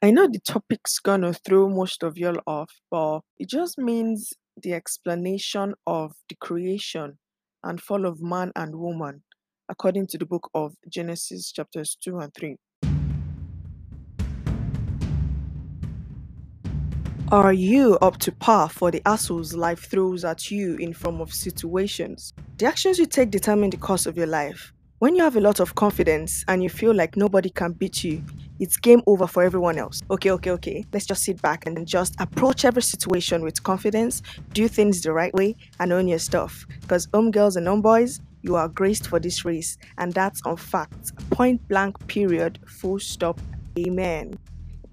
I know the topic's gonna throw most of y'all off, but it just means the explanation of the creation and fall of man and woman according to the book of Genesis chapters 2 and 3. Are you up to par for the assholes life throws at you in form of situations? The actions you take determine the course of your life. When you have a lot of confidence and you feel like nobody can beat you, it's game over for everyone else. Okay, okay, okay. Let's just sit back and just approach every situation with confidence, do things the right way, and own your stuff. Because, home girls and home boys, you are graced for this race, and that's on fact. Point blank, period, full stop, amen.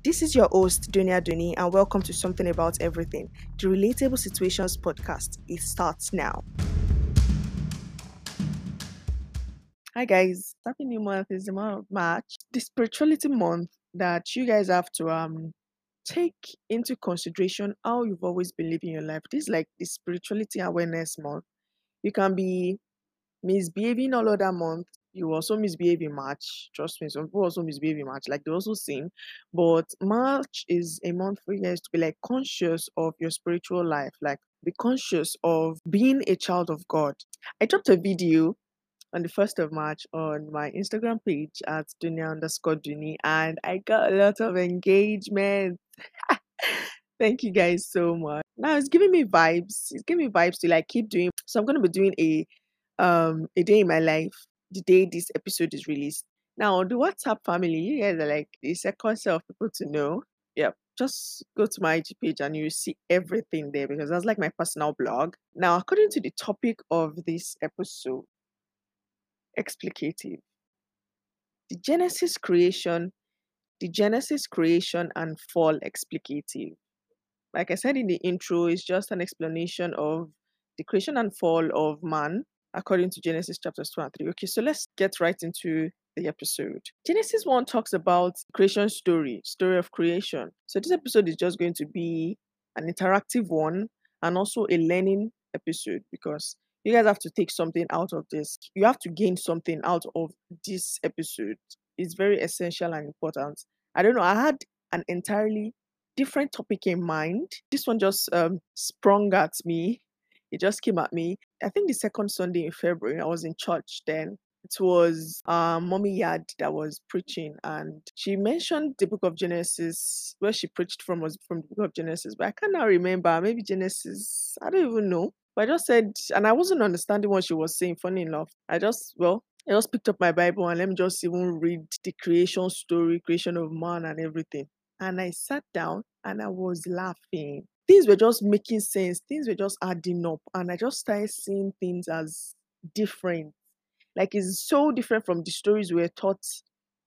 This is your host, Dunia Duni, and welcome to Something About Everything, the Relatable Situations podcast. It starts now. Hi guys, happy new month is the month of March. The spirituality month that you guys have to um take into consideration how you've always been living your life. This is like the spirituality awareness month. You can be misbehaving all other month. You also misbehave in March. Trust me, some people also misbehave in March, like they also sin. But March is a month for you guys to be like conscious of your spiritual life, like be conscious of being a child of God. I dropped a video on the 1st of March on my Instagram page at Dunia underscore Duni, and I got a lot of engagement. Thank you guys so much. Now it's giving me vibes. It's giving me vibes to like keep doing. So I'm gonna be doing a um a day in my life the day this episode is released. Now the WhatsApp family, you guys are like the second set of people to know. Yep. Just go to my IG page and you see everything there because that's like my personal blog. Now, according to the topic of this episode, explicative. The Genesis creation, the Genesis creation and fall explicative. Like I said in the intro, it's just an explanation of the creation and fall of man according to Genesis chapters 2 and 3. Okay, so let's get right into the episode. Genesis 1 talks about creation story, story of creation. So this episode is just going to be an interactive one and also a learning episode because you guys have to take something out of this. You have to gain something out of this episode. It's very essential and important. I don't know, I had an entirely different topic in mind. This one just um, sprung at me. It just came at me. I think the second Sunday in February, I was in church then. It was um, Mommy Yad that was preaching, and she mentioned the book of Genesis. Where she preached from was from the book of Genesis, but I cannot remember. Maybe Genesis, I don't even know. But I just said, and I wasn't understanding what she was saying, funny enough. I just, well, I just picked up my Bible and let me just even read the creation story, creation of man and everything. And I sat down and I was laughing. Things were just making sense. Things were just adding up. And I just started seeing things as different. Like it's so different from the stories we were taught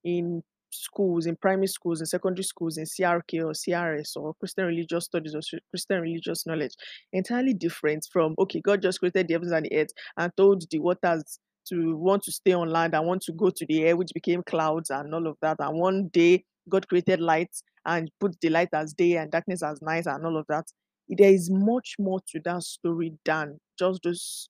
in schools, in primary schools, in secondary schools, in CRK or CRS or Christian religious studies or Christian religious knowledge, entirely different from okay, God just created the heavens and the earth and told the waters to want to stay on land and want to go to the air, which became clouds and all of that. And one day God created light and put the light as day and darkness as night and all of that. There is much more to that story than just those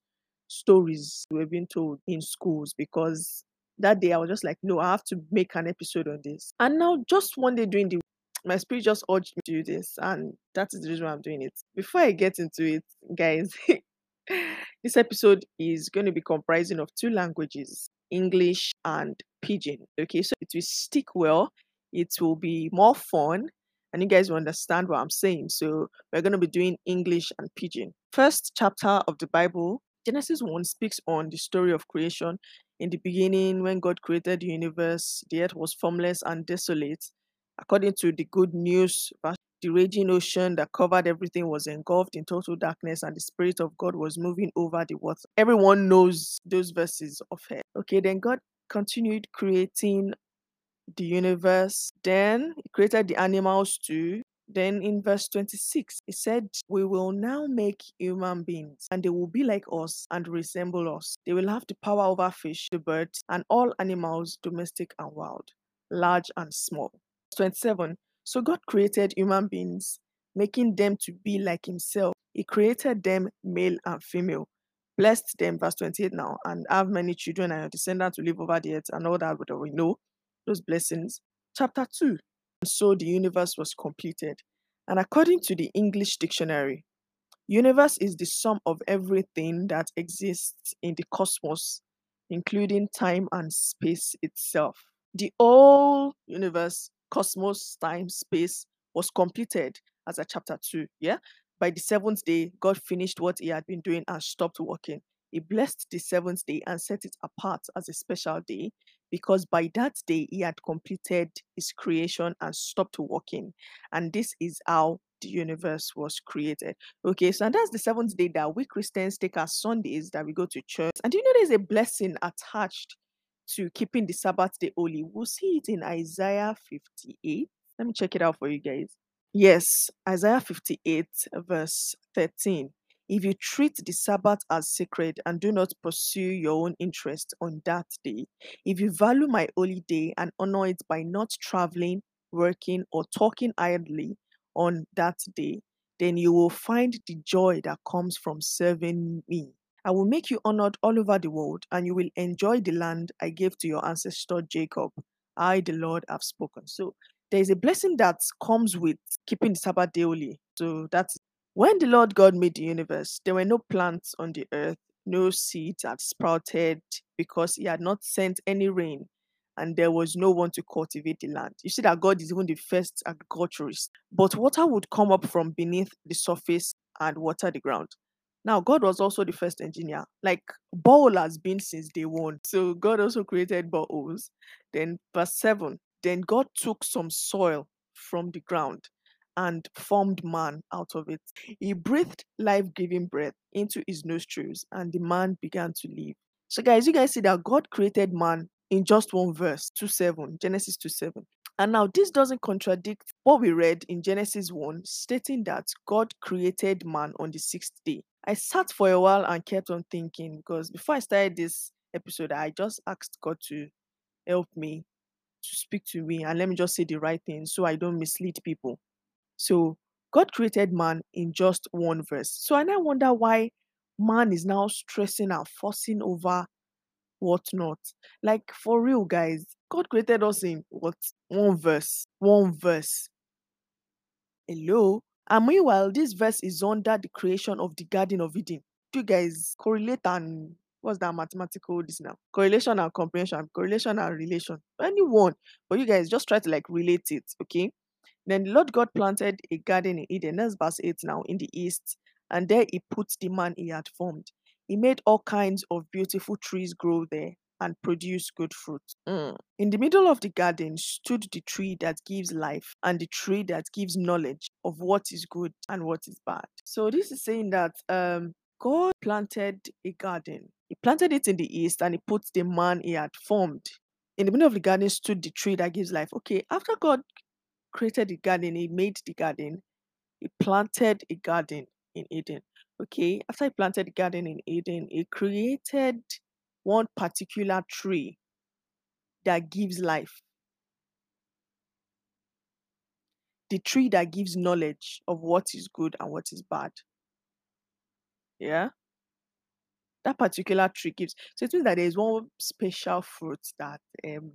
stories we've been told in schools because that day I was just like, no, I have to make an episode on this. And now, just one day during the my spirit just urged me to do this, and that is the reason I'm doing it. Before I get into it, guys, this episode is going to be comprising of two languages English and Pidgin. Okay, so it will stick well, it will be more fun, and you guys will understand what I'm saying. So, we're going to be doing English and Pidgin. First chapter of the Bible, Genesis 1, speaks on the story of creation in the beginning, when God created the universe, the earth was formless and desolate. According to the good news, the raging ocean that covered everything was engulfed in total darkness, and the Spirit of God was moving over the water. Everyone knows those verses of her. Okay, then God continued creating the universe. Then he created the animals too. Then in verse 26, he said, We will now make human beings, and they will be like us and resemble us. They will have the power over fish, the birds, and all animals, domestic and wild, large and small. 27. So God created human beings, making them to be like Himself. He created them male and female. Blessed them, verse 28 now, and have many children and descendants to live over the earth and all that, we know, those blessings. Chapter 2 so the universe was completed. And according to the English dictionary, universe is the sum of everything that exists in the cosmos, including time and space itself. The whole universe, cosmos, time, space was completed as a chapter 2. Yeah. By the seventh day, God finished what he had been doing and stopped working. He blessed the seventh day and set it apart as a special day because by that day he had completed his creation and stopped working. And this is how the universe was created. Okay, so and that's the seventh day that we Christians take as Sundays that we go to church. And do you know there's a blessing attached to keeping the Sabbath day holy? We'll see it in Isaiah 58. Let me check it out for you guys. Yes, Isaiah 58, verse 13. If you treat the Sabbath as sacred and do not pursue your own interest on that day, if you value my holy day and honor it by not traveling, working, or talking idly on that day, then you will find the joy that comes from serving me. I will make you honored all over the world, and you will enjoy the land I gave to your ancestor Jacob. I, the Lord, have spoken. So there is a blessing that comes with keeping the Sabbath daily. So that's when the Lord God made the universe, there were no plants on the earth, no seeds had sprouted because he had not sent any rain, and there was no one to cultivate the land. You see that God is even the first agriculturist. But water would come up from beneath the surface and water the ground. Now, God was also the first engineer. Like, ball has been since day one. So, God also created boreholes. Then, verse 7 then God took some soil from the ground and formed man out of it. He breathed life giving breath into his nostrils, and the man began to live. So, guys, you guys see that God created man in just one verse 2 7, Genesis 2 7. And now, this doesn't contradict what we read in Genesis 1, stating that God created man on the sixth day. I sat for a while and kept on thinking because before I started this episode, I just asked God to help me, to speak to me, and let me just say the right thing so I don't mislead people. So God created man in just one verse. So and I wonder why man is now stressing and fussing over whatnot. Like for real, guys, God created us in what one verse, one verse. Hello. And meanwhile, this verse is under the creation of the Garden of Eden. Do you guys correlate and what's that mathematical this now? Correlation and comprehension, correlation and relation. Anyone, but you guys just try to like relate it, okay? Then the Lord God planted a garden in Eden. That's verse 8 now in the east. And there he put the man he had formed. He made all kinds of beautiful trees grow there and produce good fruit. Mm. In the middle of the garden stood the tree that gives life and the tree that gives knowledge of what is good and what is bad. So this is saying that um, God planted a garden. He planted it in the east and he put the man he had formed. In the middle of the garden stood the tree that gives life. Okay, after God created the garden, he made the garden, he planted a garden in Eden. Okay, after he planted the garden in Eden, he created one particular tree that gives life. The tree that gives knowledge of what is good and what is bad. Yeah. That particular tree gives. So it means that there is one special fruit that um,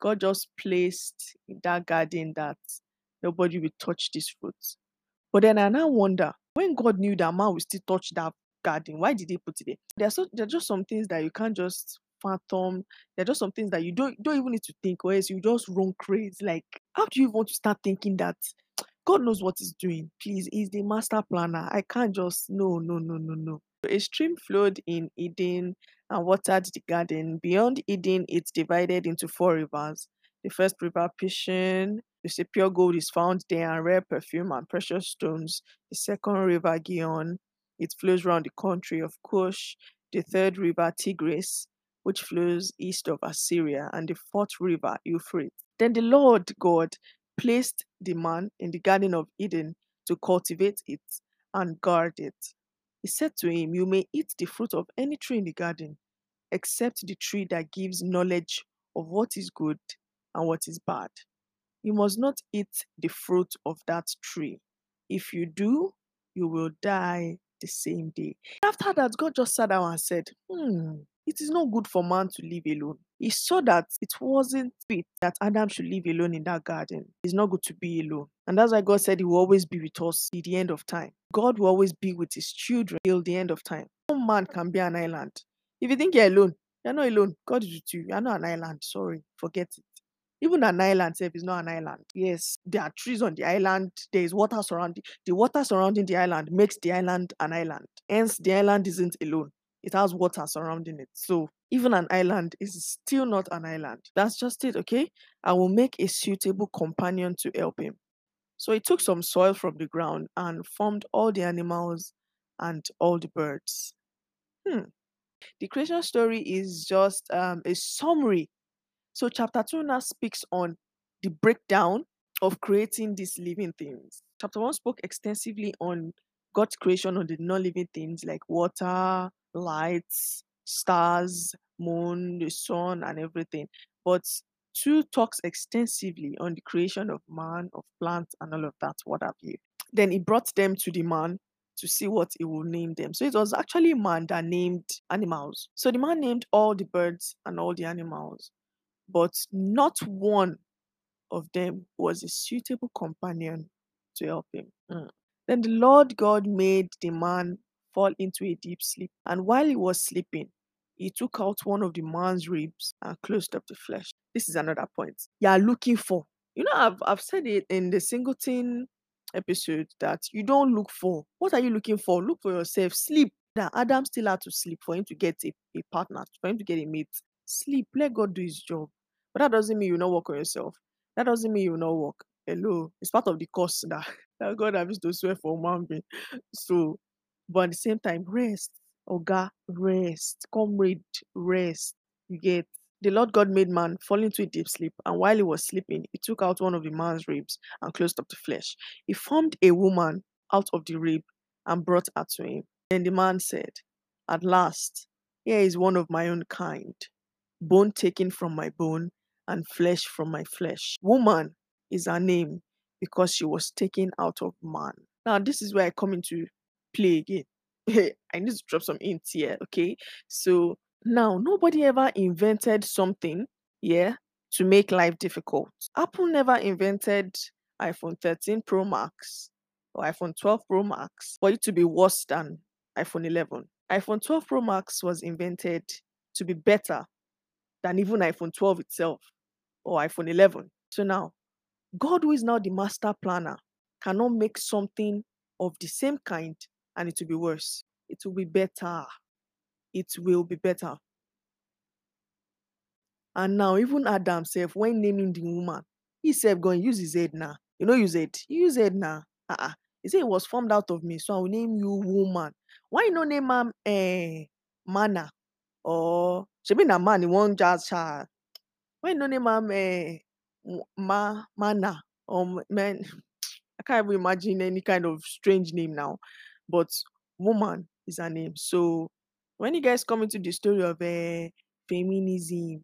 God just placed in that garden that nobody will touch this fruit. But then I now wonder when God knew that man will still touch that garden, why did he put it there? There are so there are just some things that you can't just fathom. There are just some things that you don't don't even need to think, or else you just run crazy. Like, how do you want to start thinking that God knows what He's doing? Please, He's the master planner. I can't just no, no, no, no, no. A stream flowed in Eden and watered the garden. Beyond Eden, it's divided into four rivers. The first river, Pishon, the pure gold is found there, and rare perfume and precious stones. The second river, Gihon, it flows around the country of Cush. The third river, Tigris, which flows east of Assyria, and the fourth river, Euphrates. Then the Lord God placed the man in the Garden of Eden to cultivate it and guard it. He said to him, You may eat the fruit of any tree in the garden, except the tree that gives knowledge of what is good and what is bad. You must not eat the fruit of that tree. If you do, you will die the same day. After that, God just sat down and said, Hmm, it is not good for man to live alone. He saw that it wasn't fit that Adam should live alone in that garden. It's not good to be alone. And that's why God said he will always be with us till the end of time. God will always be with his children till the end of time. No man can be an island. If you think you're alone, you're not alone. God is with you. You're not an island. Sorry. Forget it. Even an island itself is not an island. Yes, there are trees on the island. There is water surrounding. The water surrounding the island makes the island an island. Hence, the island isn't alone. It has water surrounding it. So even an island is still not an island. That's just it, okay? I will make a suitable companion to help him. So he took some soil from the ground and formed all the animals and all the birds. Hmm. The creation story is just um, a summary so chapter 2 now speaks on the breakdown of creating these living things. Chapter 1 spoke extensively on God's creation on the non-living things like water, lights, stars, moon, the sun, and everything. But 2 talks extensively on the creation of man, of plants, and all of that, what have you. Then he brought them to the man to see what he will name them. So it was actually man that named animals. So the man named all the birds and all the animals but not one of them was a suitable companion to help him. Mm. Then the Lord God made the man fall into a deep sleep, and while he was sleeping, he took out one of the man's ribs and closed up the flesh. This is another point. You are looking for. You know, I've I've said it in the singleton episode that you don't look for. What are you looking for? Look for yourself. Sleep. Now Adam still had to sleep for him to get a, a partner, for him to get a mate. Sleep. Let God do his job. But that doesn't mean you not work on yourself. That doesn't mean you not work. Hello, it's part of the course that, that God has to swear for man being. So, but at the same time, rest. Oga, rest. Comrade, rest. You get the Lord God made man fall into a deep sleep, and while he was sleeping, he took out one of the man's ribs and closed up the flesh. He formed a woman out of the rib and brought her to him. Then the man said, At last, here is one of my own kind, bone taken from my bone and flesh from my flesh. Woman is her name because she was taken out of man. Now, this is where I come into play again. I need to drop some hints here, okay? So now nobody ever invented something, yeah, to make life difficult. Apple never invented iPhone 13 Pro Max or iPhone 12 Pro Max for it to be worse than iPhone 11. iPhone 12 Pro Max was invented to be better than even iPhone 12 itself or iPhone 11. So now, God, who is now the master planner, cannot make something of the same kind and it will be worse. It will be better. It will be better. And now, even Adam self, when naming the woman, he said, go and use his head now. You know, use it. Use it now. Uh-uh. He said it was formed out of me, so I will name you woman. Why you no name him eh, manna? Or she be a man, he won't just child. Why you no name am um Ma Mana or man I can't even imagine any kind of strange name now. But woman is her name. So when you guys come into the story of uh, feminism,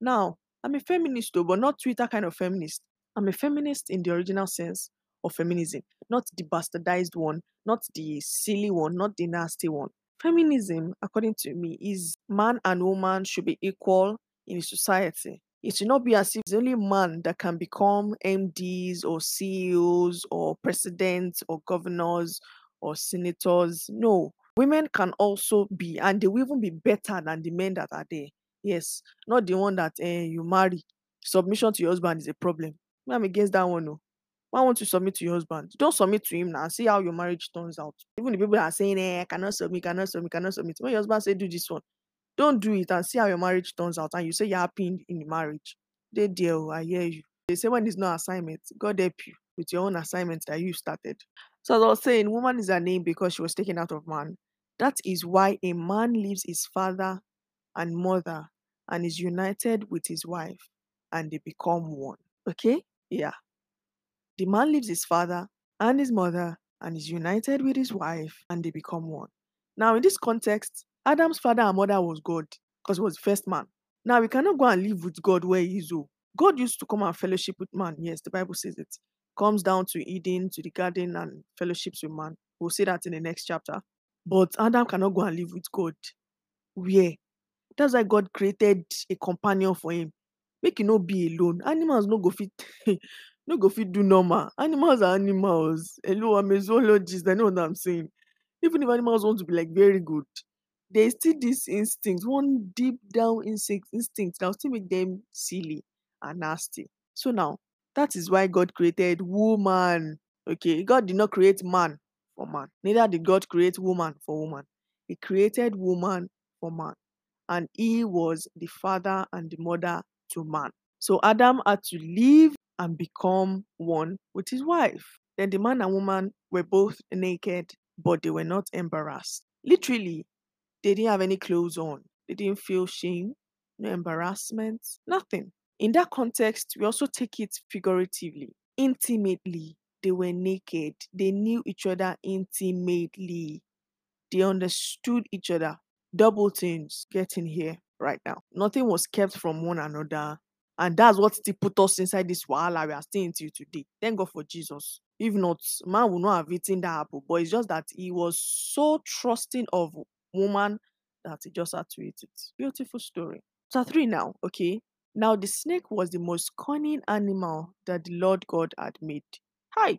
now I'm a feminist though, but not Twitter kind of feminist. I'm a feminist in the original sense of feminism, not the bastardized one, not the silly one, not the nasty one. Feminism, according to me, is man and woman should be equal in society it should not be as if it's only man that can become MDs or CEOs or presidents or governors or senators. No, women can also be, and they will even be better than the men that are there. Yes, not the one that uh, you marry. Submission to your husband is a problem. I'm against that one. No. Why want to submit to your husband? Don't submit to him now. See how your marriage turns out. Even the people are saying, eh, I cannot submit, cannot submit, cannot submit. When your husband say do this one, don't do it and see how your marriage turns out. And you say you're happy in, in the marriage. They deal, I hear you. They say when it's no assignment, God help you with your own assignment that you started. So as I was saying, woman is a name because she was taken out of man. That is why a man leaves his father and mother and is united with his wife and they become one. Okay? Yeah. The man leaves his father and his mother and is united with his wife and they become one. Now, in this context, Adam's father and mother was God because he was the first man. Now we cannot go and live with God where he is. Oh. God used to come and fellowship with man. Yes, the Bible says it. Comes down to Eden, to the garden, and fellowships with man. We'll see that in the next chapter. But Adam cannot go and live with God. Where? That's why God created a companion for him. Make you not be alone. Animals no go fit no go fit do normal. Animals are animals. Hello, I'm a zoologist. I know what I'm saying. Even if animals want to be like very good, there's still this instinct, one deep down instinct, instinct that will still make them silly and nasty. So now, that is why God created woman. Okay, God did not create man for man. Neither did God create woman for woman. He created woman for man. And he was the father and the mother to man. So Adam had to leave and become one with his wife. Then the man and woman were both naked, but they were not embarrassed. Literally, they didn't have any clothes on. They didn't feel shame, no embarrassment, nothing. In that context, we also take it figuratively, intimately. They were naked. They knew each other intimately. They understood each other. Double things getting here right now. Nothing was kept from one another. And that's what still put us inside this wahala we are staying till today. Thank God for Jesus. If not, man would not have eaten that apple. But it's just that he was so trusting of woman that he just had to eat it. Beautiful story. Chapter 3 now, okay? Now the snake was the most cunning animal that the Lord God had made. Hi!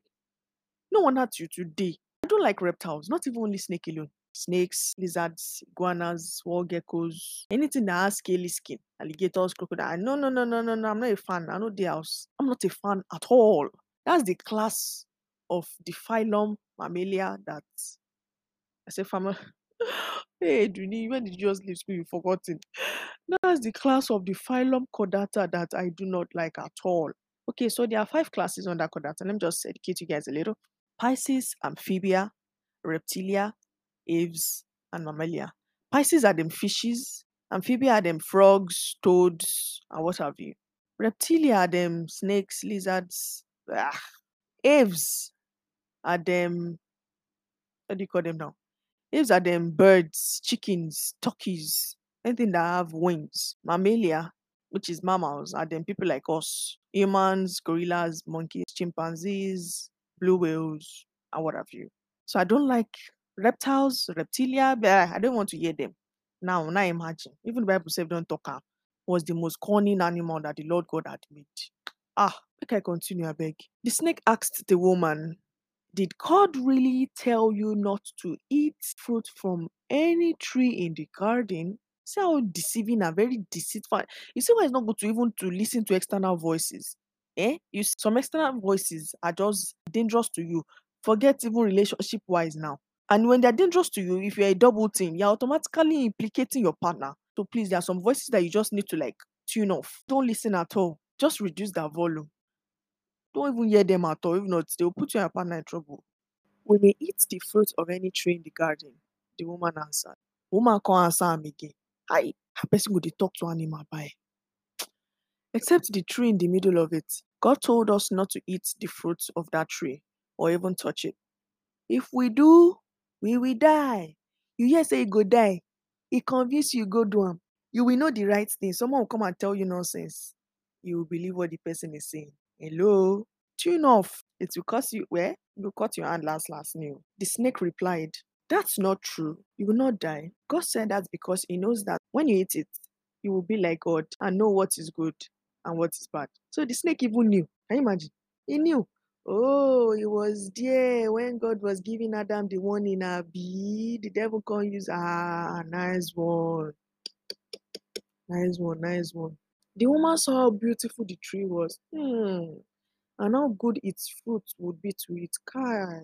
No one had you today. I don't like reptiles, not even only snake alone. Snakes, lizards, iguanas, wall geckos, anything that has scaly skin, alligators, crocodiles. No, no, no, no, no, no. I'm not a fan. I know the house. I'm not a fan at all. That's the class of the phylum Mammalia that I say. hey, Duni, when did you just leave school? You've forgotten. That's the class of the phylum Chordata that I do not like at all. Okay, so there are five classes under Chordata. Let me just educate you guys a little. Pisces, Amphibia, Reptilia, Aves, and Mammalia. Pisces are them fishes. Amphibia are them frogs, toads, and what have you. Reptilia are them snakes, lizards. Ah. Aves are them. What do you call them now? Aves are them birds, chickens, turkeys, anything that have wings. Mammalia, which is mammals, are them people like us. Humans, gorillas, monkeys, chimpanzees, blue whales, and what have you. So I don't like reptiles, reptilia, but I don't want to hear them. Now, now imagine, even the Bible said don't talk was the most cunning animal that the Lord God had made. Ah, make I continue, I beg. The snake asked the woman, Did God really tell you not to eat fruit from any tree in the garden? See how deceiving and very deceitful. You see why it's not good to even to listen to external voices. Eh? You see, some external voices are just dangerous to you. Forget even relationship wise now. And when they're dangerous to you, if you're a double team, you're automatically implicating your partner. So please, there are some voices that you just need to like tune off. Don't listen at all. Just reduce that volume. Don't even hear them at all. If not, they'll put you and your partner in trouble. We may eat the fruit of any tree in the garden, the woman answered. Woman can't answer am again. Hi, how person dey talk to animal by? Except the tree in the middle of it. God told us not to eat the fruit of that tree or even touch it. If we do, we will die. You hear say go die. He convince you go do am. You will know the right thing. Someone will come and tell you nonsense. You will believe what the person is saying. Hello? Tune off. It will cost you where? You cut your hand last last new. The snake replied, That's not true. You will not die. God said that because he knows that when you eat it, you will be like God and know what is good and what is bad. So the snake even knew. Can you imagine? He knew. Oh, he was there when God was giving Adam the warning. Abi, the devil can't use. Ah, nice one. Nice one, nice one. The woman saw how beautiful the tree was. Hmm. And how good its fruit would be to eat. Kai.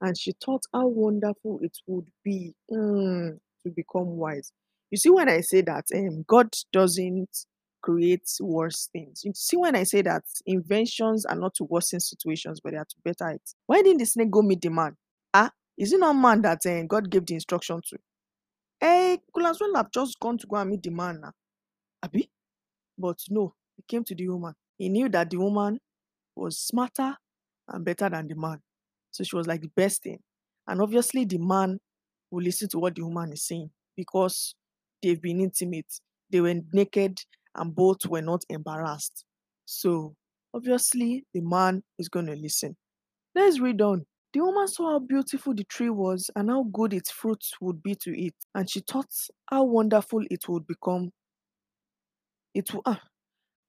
And she thought how wonderful it would be hmm, to become wise. You see, when I say that, um, God doesn't create worse things. You see, when I say that inventions are not to worsen situations, but they are to better it. Why didn't the snake go meet the man? Ah, is it not man that um, God gave the instruction to? Eh, could as well have just gone to go and meet the man now. Abi? But no, he came to the woman. He knew that the woman was smarter and better than the man. So she was like the best thing. And obviously, the man will listen to what the woman is saying because they've been intimate. They were naked and both were not embarrassed. So obviously, the man is going to listen. Let's read on. The woman saw how beautiful the tree was and how good its fruits would be to eat, and she thought how wonderful it would become. It w- ah,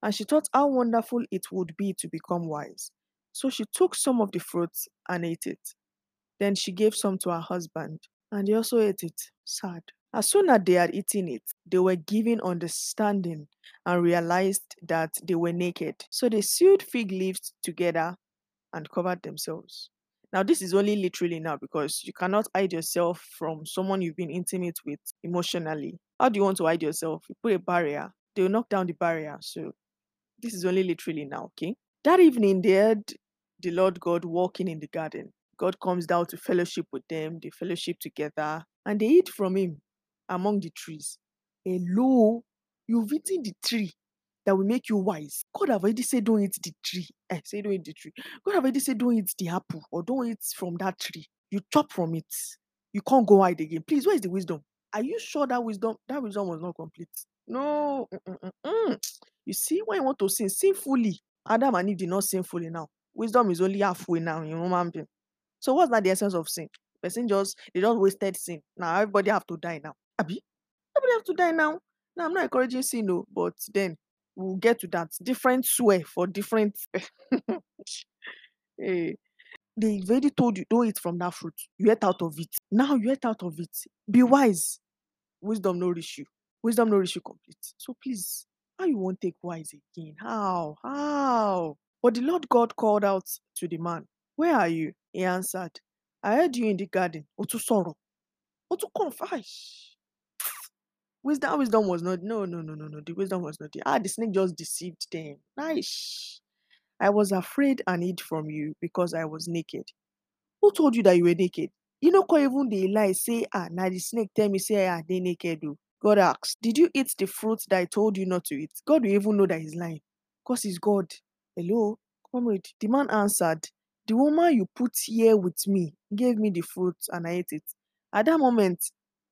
and she thought how wonderful it would be to become wise. So she took some of the fruits and ate it. Then she gave some to her husband, and he also ate it. Sad. As soon as they had eaten it, they were given understanding and realized that they were naked. So they sewed fig leaves together and covered themselves. Now, this is only literally now because you cannot hide yourself from someone you've been intimate with emotionally. How do you want to hide yourself? You put a barrier, they'll knock down the barrier. So, this is only literally now, okay? That evening, they heard the Lord God walking in the garden. God comes down to fellowship with them, they fellowship together, and they eat from Him among the trees. Hello, you've eaten the tree that will make you wise. God have already said, don't eat the tree. I eh, say, don't eat the tree. God have already said, don't eat the apple or don't eat from that tree. You chop from it. You can't go hide again. Please, where is the wisdom? Are you sure that wisdom that wisdom was not complete? No. Mm-mm-mm. You see, when you want to sin, sin fully. Adam and Eve did not sin fully now. Wisdom is only halfway now in human being. So what's not the essence of sin? Person just they just wasted sin. Now everybody have to die now. Abi, everybody have to die now. Now I'm not encouraging sin, no, but then we'll get to that. Different swear for different. Eh. hey. They've already told you don't eat from that fruit. You ate out of it. Now you ate out of it. Be wise. Wisdom nourish you. Wisdom nourish you complete. So please, how you won't take wise again? How? How? But the Lord God called out to the man, Where are you? He answered, I heard you in the garden. Or to sorrow. Or to confess. Wisdom, wisdom was not. No, no, no, no, no. The wisdom was not there. Ah, the snake just deceived them. Nice. I was afraid and hid from you because I was naked. Who told you that you were naked? You know, can't even the lie say, ah, now the snake tell me say, ah, they naked. Do God asks, Did you eat the fruit that I told you not to eat? God will even know that he's lying. Because he's God. Hello, comrade. The man answered, The woman you put here with me gave me the fruit and I ate it. At that moment,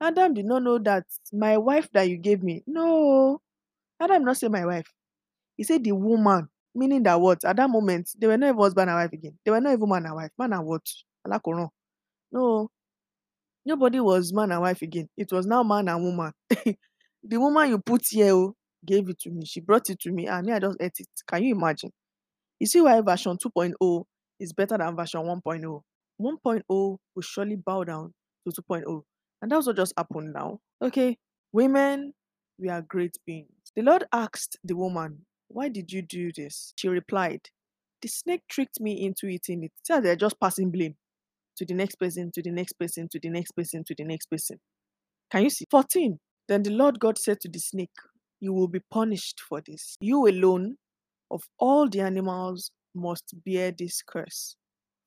Adam did not know that my wife that you gave me. No, Adam not say my wife. He said the woman, meaning that what? At that moment, they were not even husband and wife again. They were not even man and wife. Man and what? Alakoran. No, nobody was man and wife again. It was now man and woman. the woman you put here oh, gave it to me. She brought it to me, and me, I just ate it. Can you imagine? You see why version 2.0 is better than version 1.0. 1.0 will surely bow down to 2.0. And that's what just happened now. Okay, women, we are great beings. The Lord asked the woman, Why did you do this? She replied, The snake tricked me into eating it. See they're just passing blame to the next person, to the next person, to the next person, to the next person. Can you see? 14. Then the Lord God said to the snake, You will be punished for this. You alone of all the animals must bear this curse.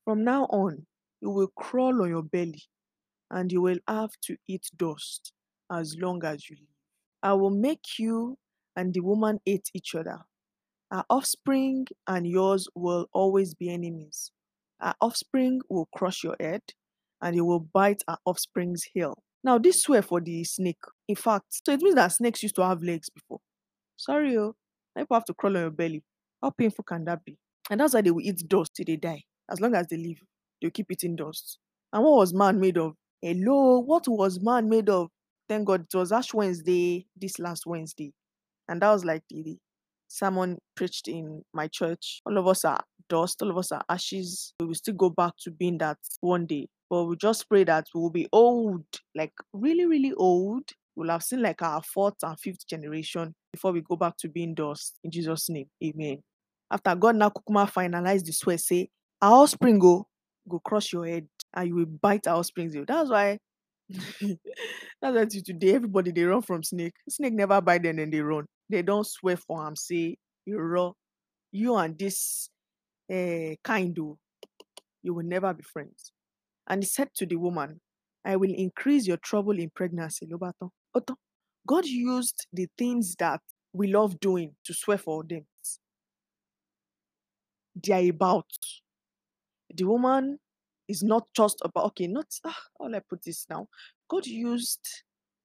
From now on, you will crawl on your belly and you will have to eat dust as long as you live. I will make you and the woman hate each other. Our offspring and yours will always be enemies. Our offspring will crush your head, and you will bite our offspring's heel. Now, this swear for the snake. In fact, so it means that snakes used to have legs before. Sorry, oh, people have to crawl on your belly. How painful can that be? And that's why they will eat dust till they die. As long as they live, they'll keep eating dust. And what was man made of? Hello, what was man made of? Thank God it was Ash Wednesday this last Wednesday. And that was like the, the preached in my church. All of us are dust, all of us are ashes. We will still go back to being that one day. But we just pray that we will be old, like really, really old. We'll have seen like our fourth and fifth generation before we go back to being dust. In Jesus' name, amen. After God now Kukuma finalized the swear, say, Our offspring go, go crush your head and you will bite our offspring's heel. That's why that's why till today everybody they run from snake. Snake never bite them and they run. They don't swear for him, say, you raw, you and this uh, kind you will never be friends. And he said to the woman, I will increase your trouble in pregnancy. God used the things that we love doing to swear for them. They are about. The woman is not just about, okay, not, ah, how I put this now? God used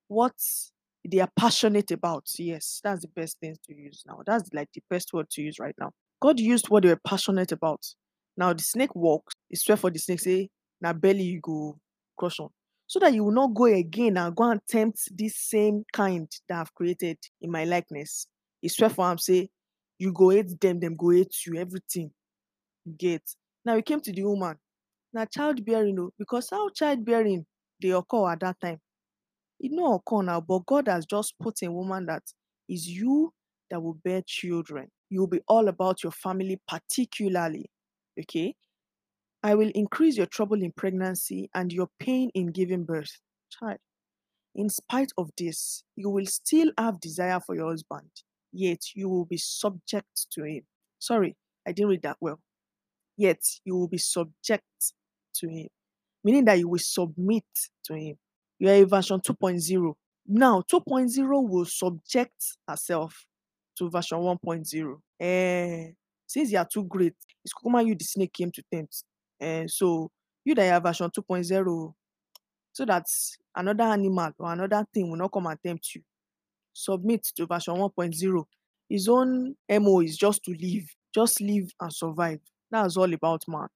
what they are passionate about. Yes, that's the best thing to use now. That's like the best word to use right now. God used what they were passionate about. Now the snake walks, he swear for the snake, say, now belly you go crush on. So that you will not go again and go and tempt this same kind that I've created in my likeness. He swear for him, say, you go hate them, them go hate you, everything. You get. Now we came to the woman. Now childbearing, oh, because how childbearing they occur at that time. It no occur now, but God has just put a woman that is you that will bear children. You will be all about your family, particularly. Okay. I will increase your trouble in pregnancy and your pain in giving birth. Child. In spite of this, you will still have desire for your husband, yet you will be subject to him. Sorry, I didn't read that well. Yet you will be subject to him, meaning that you will submit to him. You are a version 2.0. Now, 2.0 will subject herself to version 1.0. Eh, since you are too great, it's Kukuma you the snake came to tempt. Eh, so you that are version 2.0, so that another animal or another thing will not come and tempt you. Submit to version 1.0. His own MO is just to live, just live and survive. That's all about man.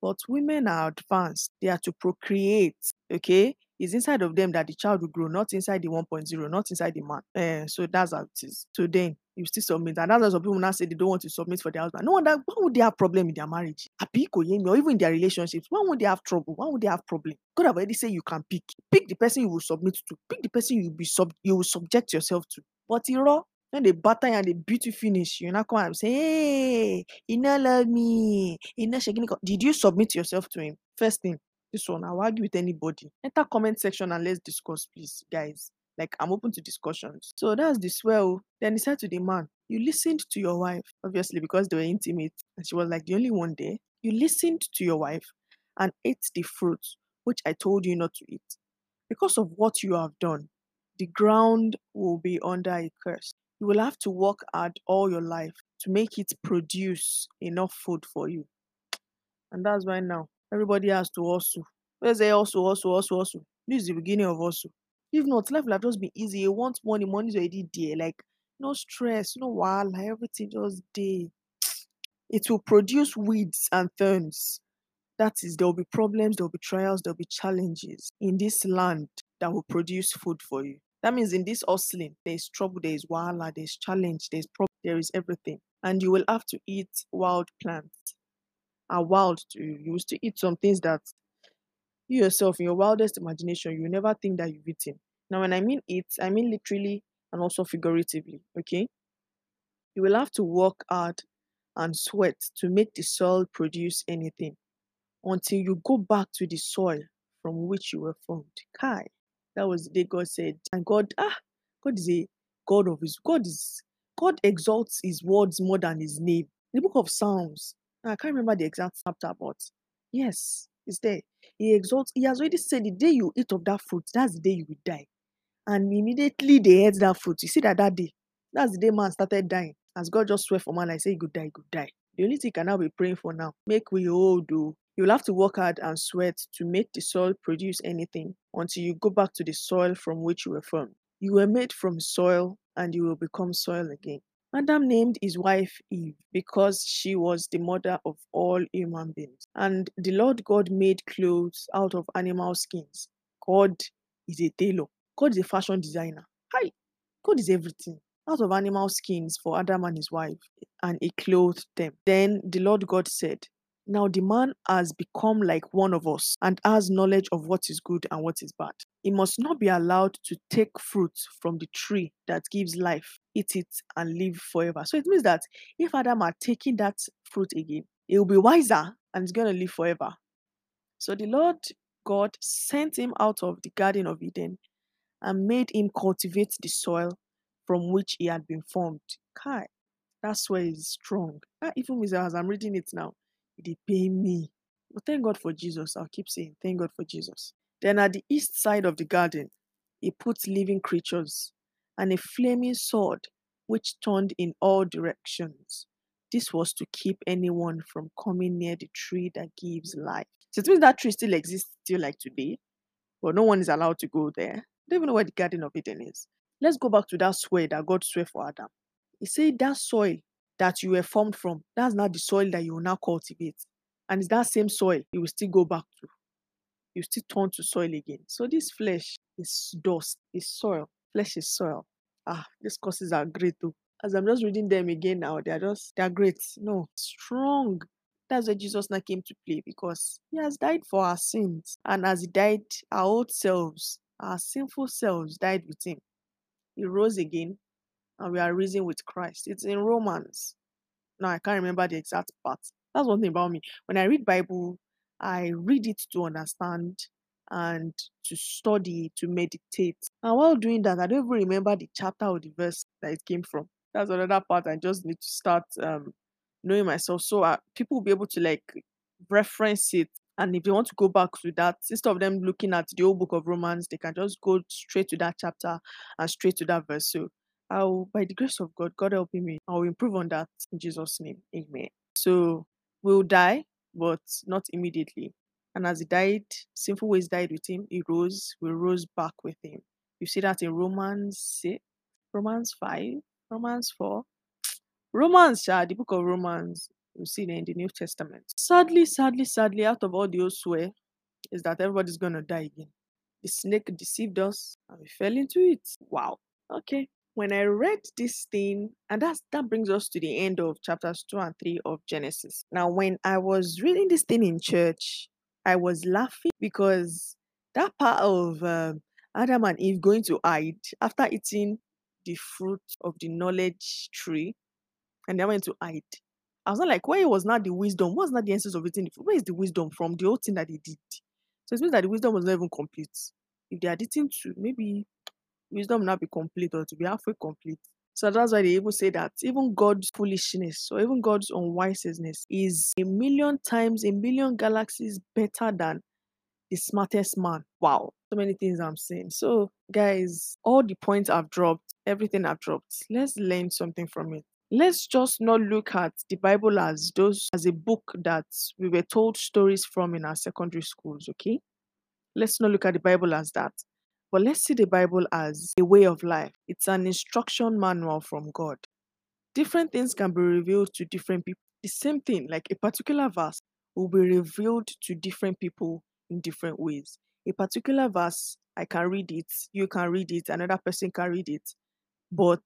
But women are advanced, they are to procreate, okay? It's inside of them that the child will grow, not inside the 1.0, not inside the man. Uh, so that's how it is. Then you still submit. And that's why some people now say they don't want to submit for their husband. No wonder why would they have problem in their marriage? Or even in their relationships. Why would they have trouble? Why would they have problem? God have already said you can pick. Pick the person you will submit to. Pick the person you will be sub you will subject yourself to. But you know, when they batter and they beat you finish, you not come and say, Hey, he not love me. He not shaking. Did you submit yourself to him? First thing. This one, I'll argue with anybody. Enter comment section and let's discuss, please, guys. Like I'm open to discussions. So that's the swell. Then he said to the man, You listened to your wife, obviously, because they were intimate, and she was like the only one there. You listened to your wife and ate the fruit which I told you not to eat. Because of what you have done, the ground will be under a curse. You will have to work hard all your life to make it produce enough food for you. And that's why now everybody has to also. Let's say also, also, hustle, hustle. This is the beginning of hustle. If not, life will have just been easy. You want money, money's already there. Like no stress, no while everything just there. It will produce weeds and thorns. That is, there will be problems, there will be trials, there will be challenges in this land that will produce food for you. That means in this hustling, there is trouble, there is wahala, there is challenge, there is problem, there is everything. And you will have to eat wild plants. Are wild to you. You will still eat some things that you yourself, in your wildest imagination, you never think that you've eaten. Now, when I mean eat, I mean literally and also figuratively. Okay. You will have to work hard and sweat to make the soil produce anything until you go back to the soil from which you were formed. Kai. That was the day God said, and God, ah, God is a God of his God is God exalts his words more than his name. The book of Psalms, I can't remember the exact chapter, but yes, it's there. He exalts, he has already said the day you eat of that fruit, that's the day you will die. And immediately they ate that fruit. You see that that day, that's the day man started dying. As God just swear for man, I say, he could die, he could die. The only thing I can now be praying for now, make we all do oh. You'll have to work hard and sweat to make the soil produce anything until you go back to the soil from which you were formed. You were made from soil and you will become soil again. Adam named his wife Eve because she was the mother of all human beings. And the Lord God made clothes out of animal skins. God is a tailor. God is a fashion designer. Hi. God is everything. Out of animal skins for Adam and his wife, and he clothed them. Then the Lord God said, now the man has become like one of us and has knowledge of what is good and what is bad. He must not be allowed to take fruit from the tree that gives life, eat it, and live forever. So it means that if Adam are taking that fruit again, he will be wiser and he's going to live forever. So the Lord God sent him out of the Garden of Eden and made him cultivate the soil from which he had been formed. Kai, that's where he's strong. Ah, even as I'm reading it now, they pay me. But thank God for Jesus. I'll keep saying, thank God for Jesus. Then at the east side of the garden, he put living creatures and a flaming sword which turned in all directions. This was to keep anyone from coming near the tree that gives life. So it means that tree still exists still like today, but no one is allowed to go there. Don't even know where the Garden of Eden is. Let's go back to that swear that God swore for Adam. He said that soil that you were formed from, that's not the soil that you will now cultivate. And it's that same soil you will still go back to. you still turn to soil again. So this flesh is dust, is soil. Flesh is soil. Ah, these courses are great too. As I'm just reading them again now, they are just they are great. No, strong. That's where Jesus now came to play because he has died for our sins. And as he died, our old selves, our sinful selves died with him. He rose again and we are risen with Christ. It's in Romans. Now I can't remember the exact part. That's one thing about me. When I read Bible, I read it to understand and to study, to meditate. And while doing that, I don't even remember the chapter or the verse that it came from. That's another part I just need to start um, knowing myself. So uh, people will be able to like reference it. And if they want to go back to that, instead of them looking at the old book of Romans, they can just go straight to that chapter and straight to that verse. So I'll, by the grace of God, God helping me, I'll improve on that in Jesus' name. Amen. So we'll die, but not immediately. And as he died, sinful ways died with him. He rose, we rose back with him. You see that in Romans 6, Romans 5, Romans 4. Romans, yeah, the book of Romans, you see it in the New Testament. Sadly, sadly, sadly, out of all the old swear, is that everybody's gonna die again. The snake deceived us and we fell into it. Wow. Okay when I read this thing, and that's that brings us to the end of chapters two and three of Genesis. Now, when I was reading this thing in church, I was laughing because that part of um, Adam and Eve going to hide after eating the fruit of the knowledge tree, and they went to hide. I was not like, where was not the wisdom? What's not the essence of fruit? Where is the wisdom from the whole thing that they did? So it means that the wisdom was not even complete. If they had eaten to maybe wisdom not be complete or to be halfway complete. So that's why they even say that even God's foolishness or even God's unwiseness is a million times, a million galaxies better than the smartest man. Wow. So many things I'm saying. So, guys, all the points I've dropped, everything I've dropped, let's learn something from it. Let's just not look at the Bible as those as a book that we were told stories from in our secondary schools, okay? Let's not look at the Bible as that. But let's see the Bible as a way of life. It's an instruction manual from God. Different things can be revealed to different people. The same thing, like a particular verse, will be revealed to different people in different ways. A particular verse, I can read it, you can read it, another person can read it. But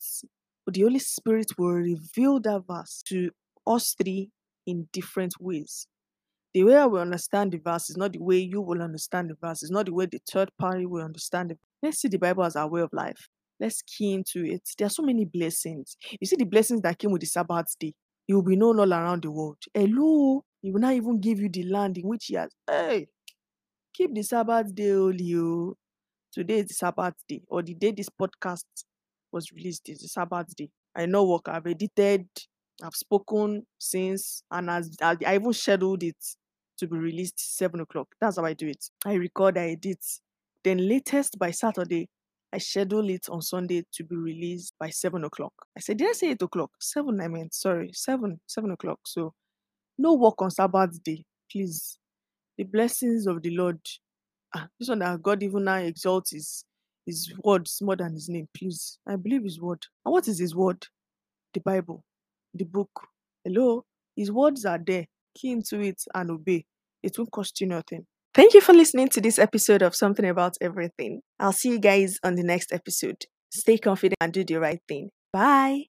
the Holy Spirit will reveal that verse to us three in different ways the way I will understand the verse is not the way you will understand the verse. It's not the way the third party will understand it. Let's see the Bible as our way of life. Let's key into it. There are so many blessings. You see the blessings that came with the Sabbath day. You will be known all around the world. Hello, he will not even give you the land in which he has. Hey, keep the Sabbath day holy. Oh. Today is the Sabbath day, or the day this podcast was released is the Sabbath day. I know work. I've edited I've spoken since, and as I, even scheduled it to be released seven o'clock. That's how I do it. I record, I edit. Then latest by Saturday, I schedule it on Sunday to be released by seven o'clock. I said, did I say eight o'clock? Seven, I meant. Sorry, seven, seven o'clock. So no work on Sabbath day, please. The blessings of the Lord. Ah, this one that God even now exalts his his words more than his name. Please, I believe his word. And what is his word? The Bible the book. Hello? His words are there. Key into it and obey. It won't cost you nothing. Thank you for listening to this episode of Something About Everything. I'll see you guys on the next episode. Stay confident and do the right thing. Bye.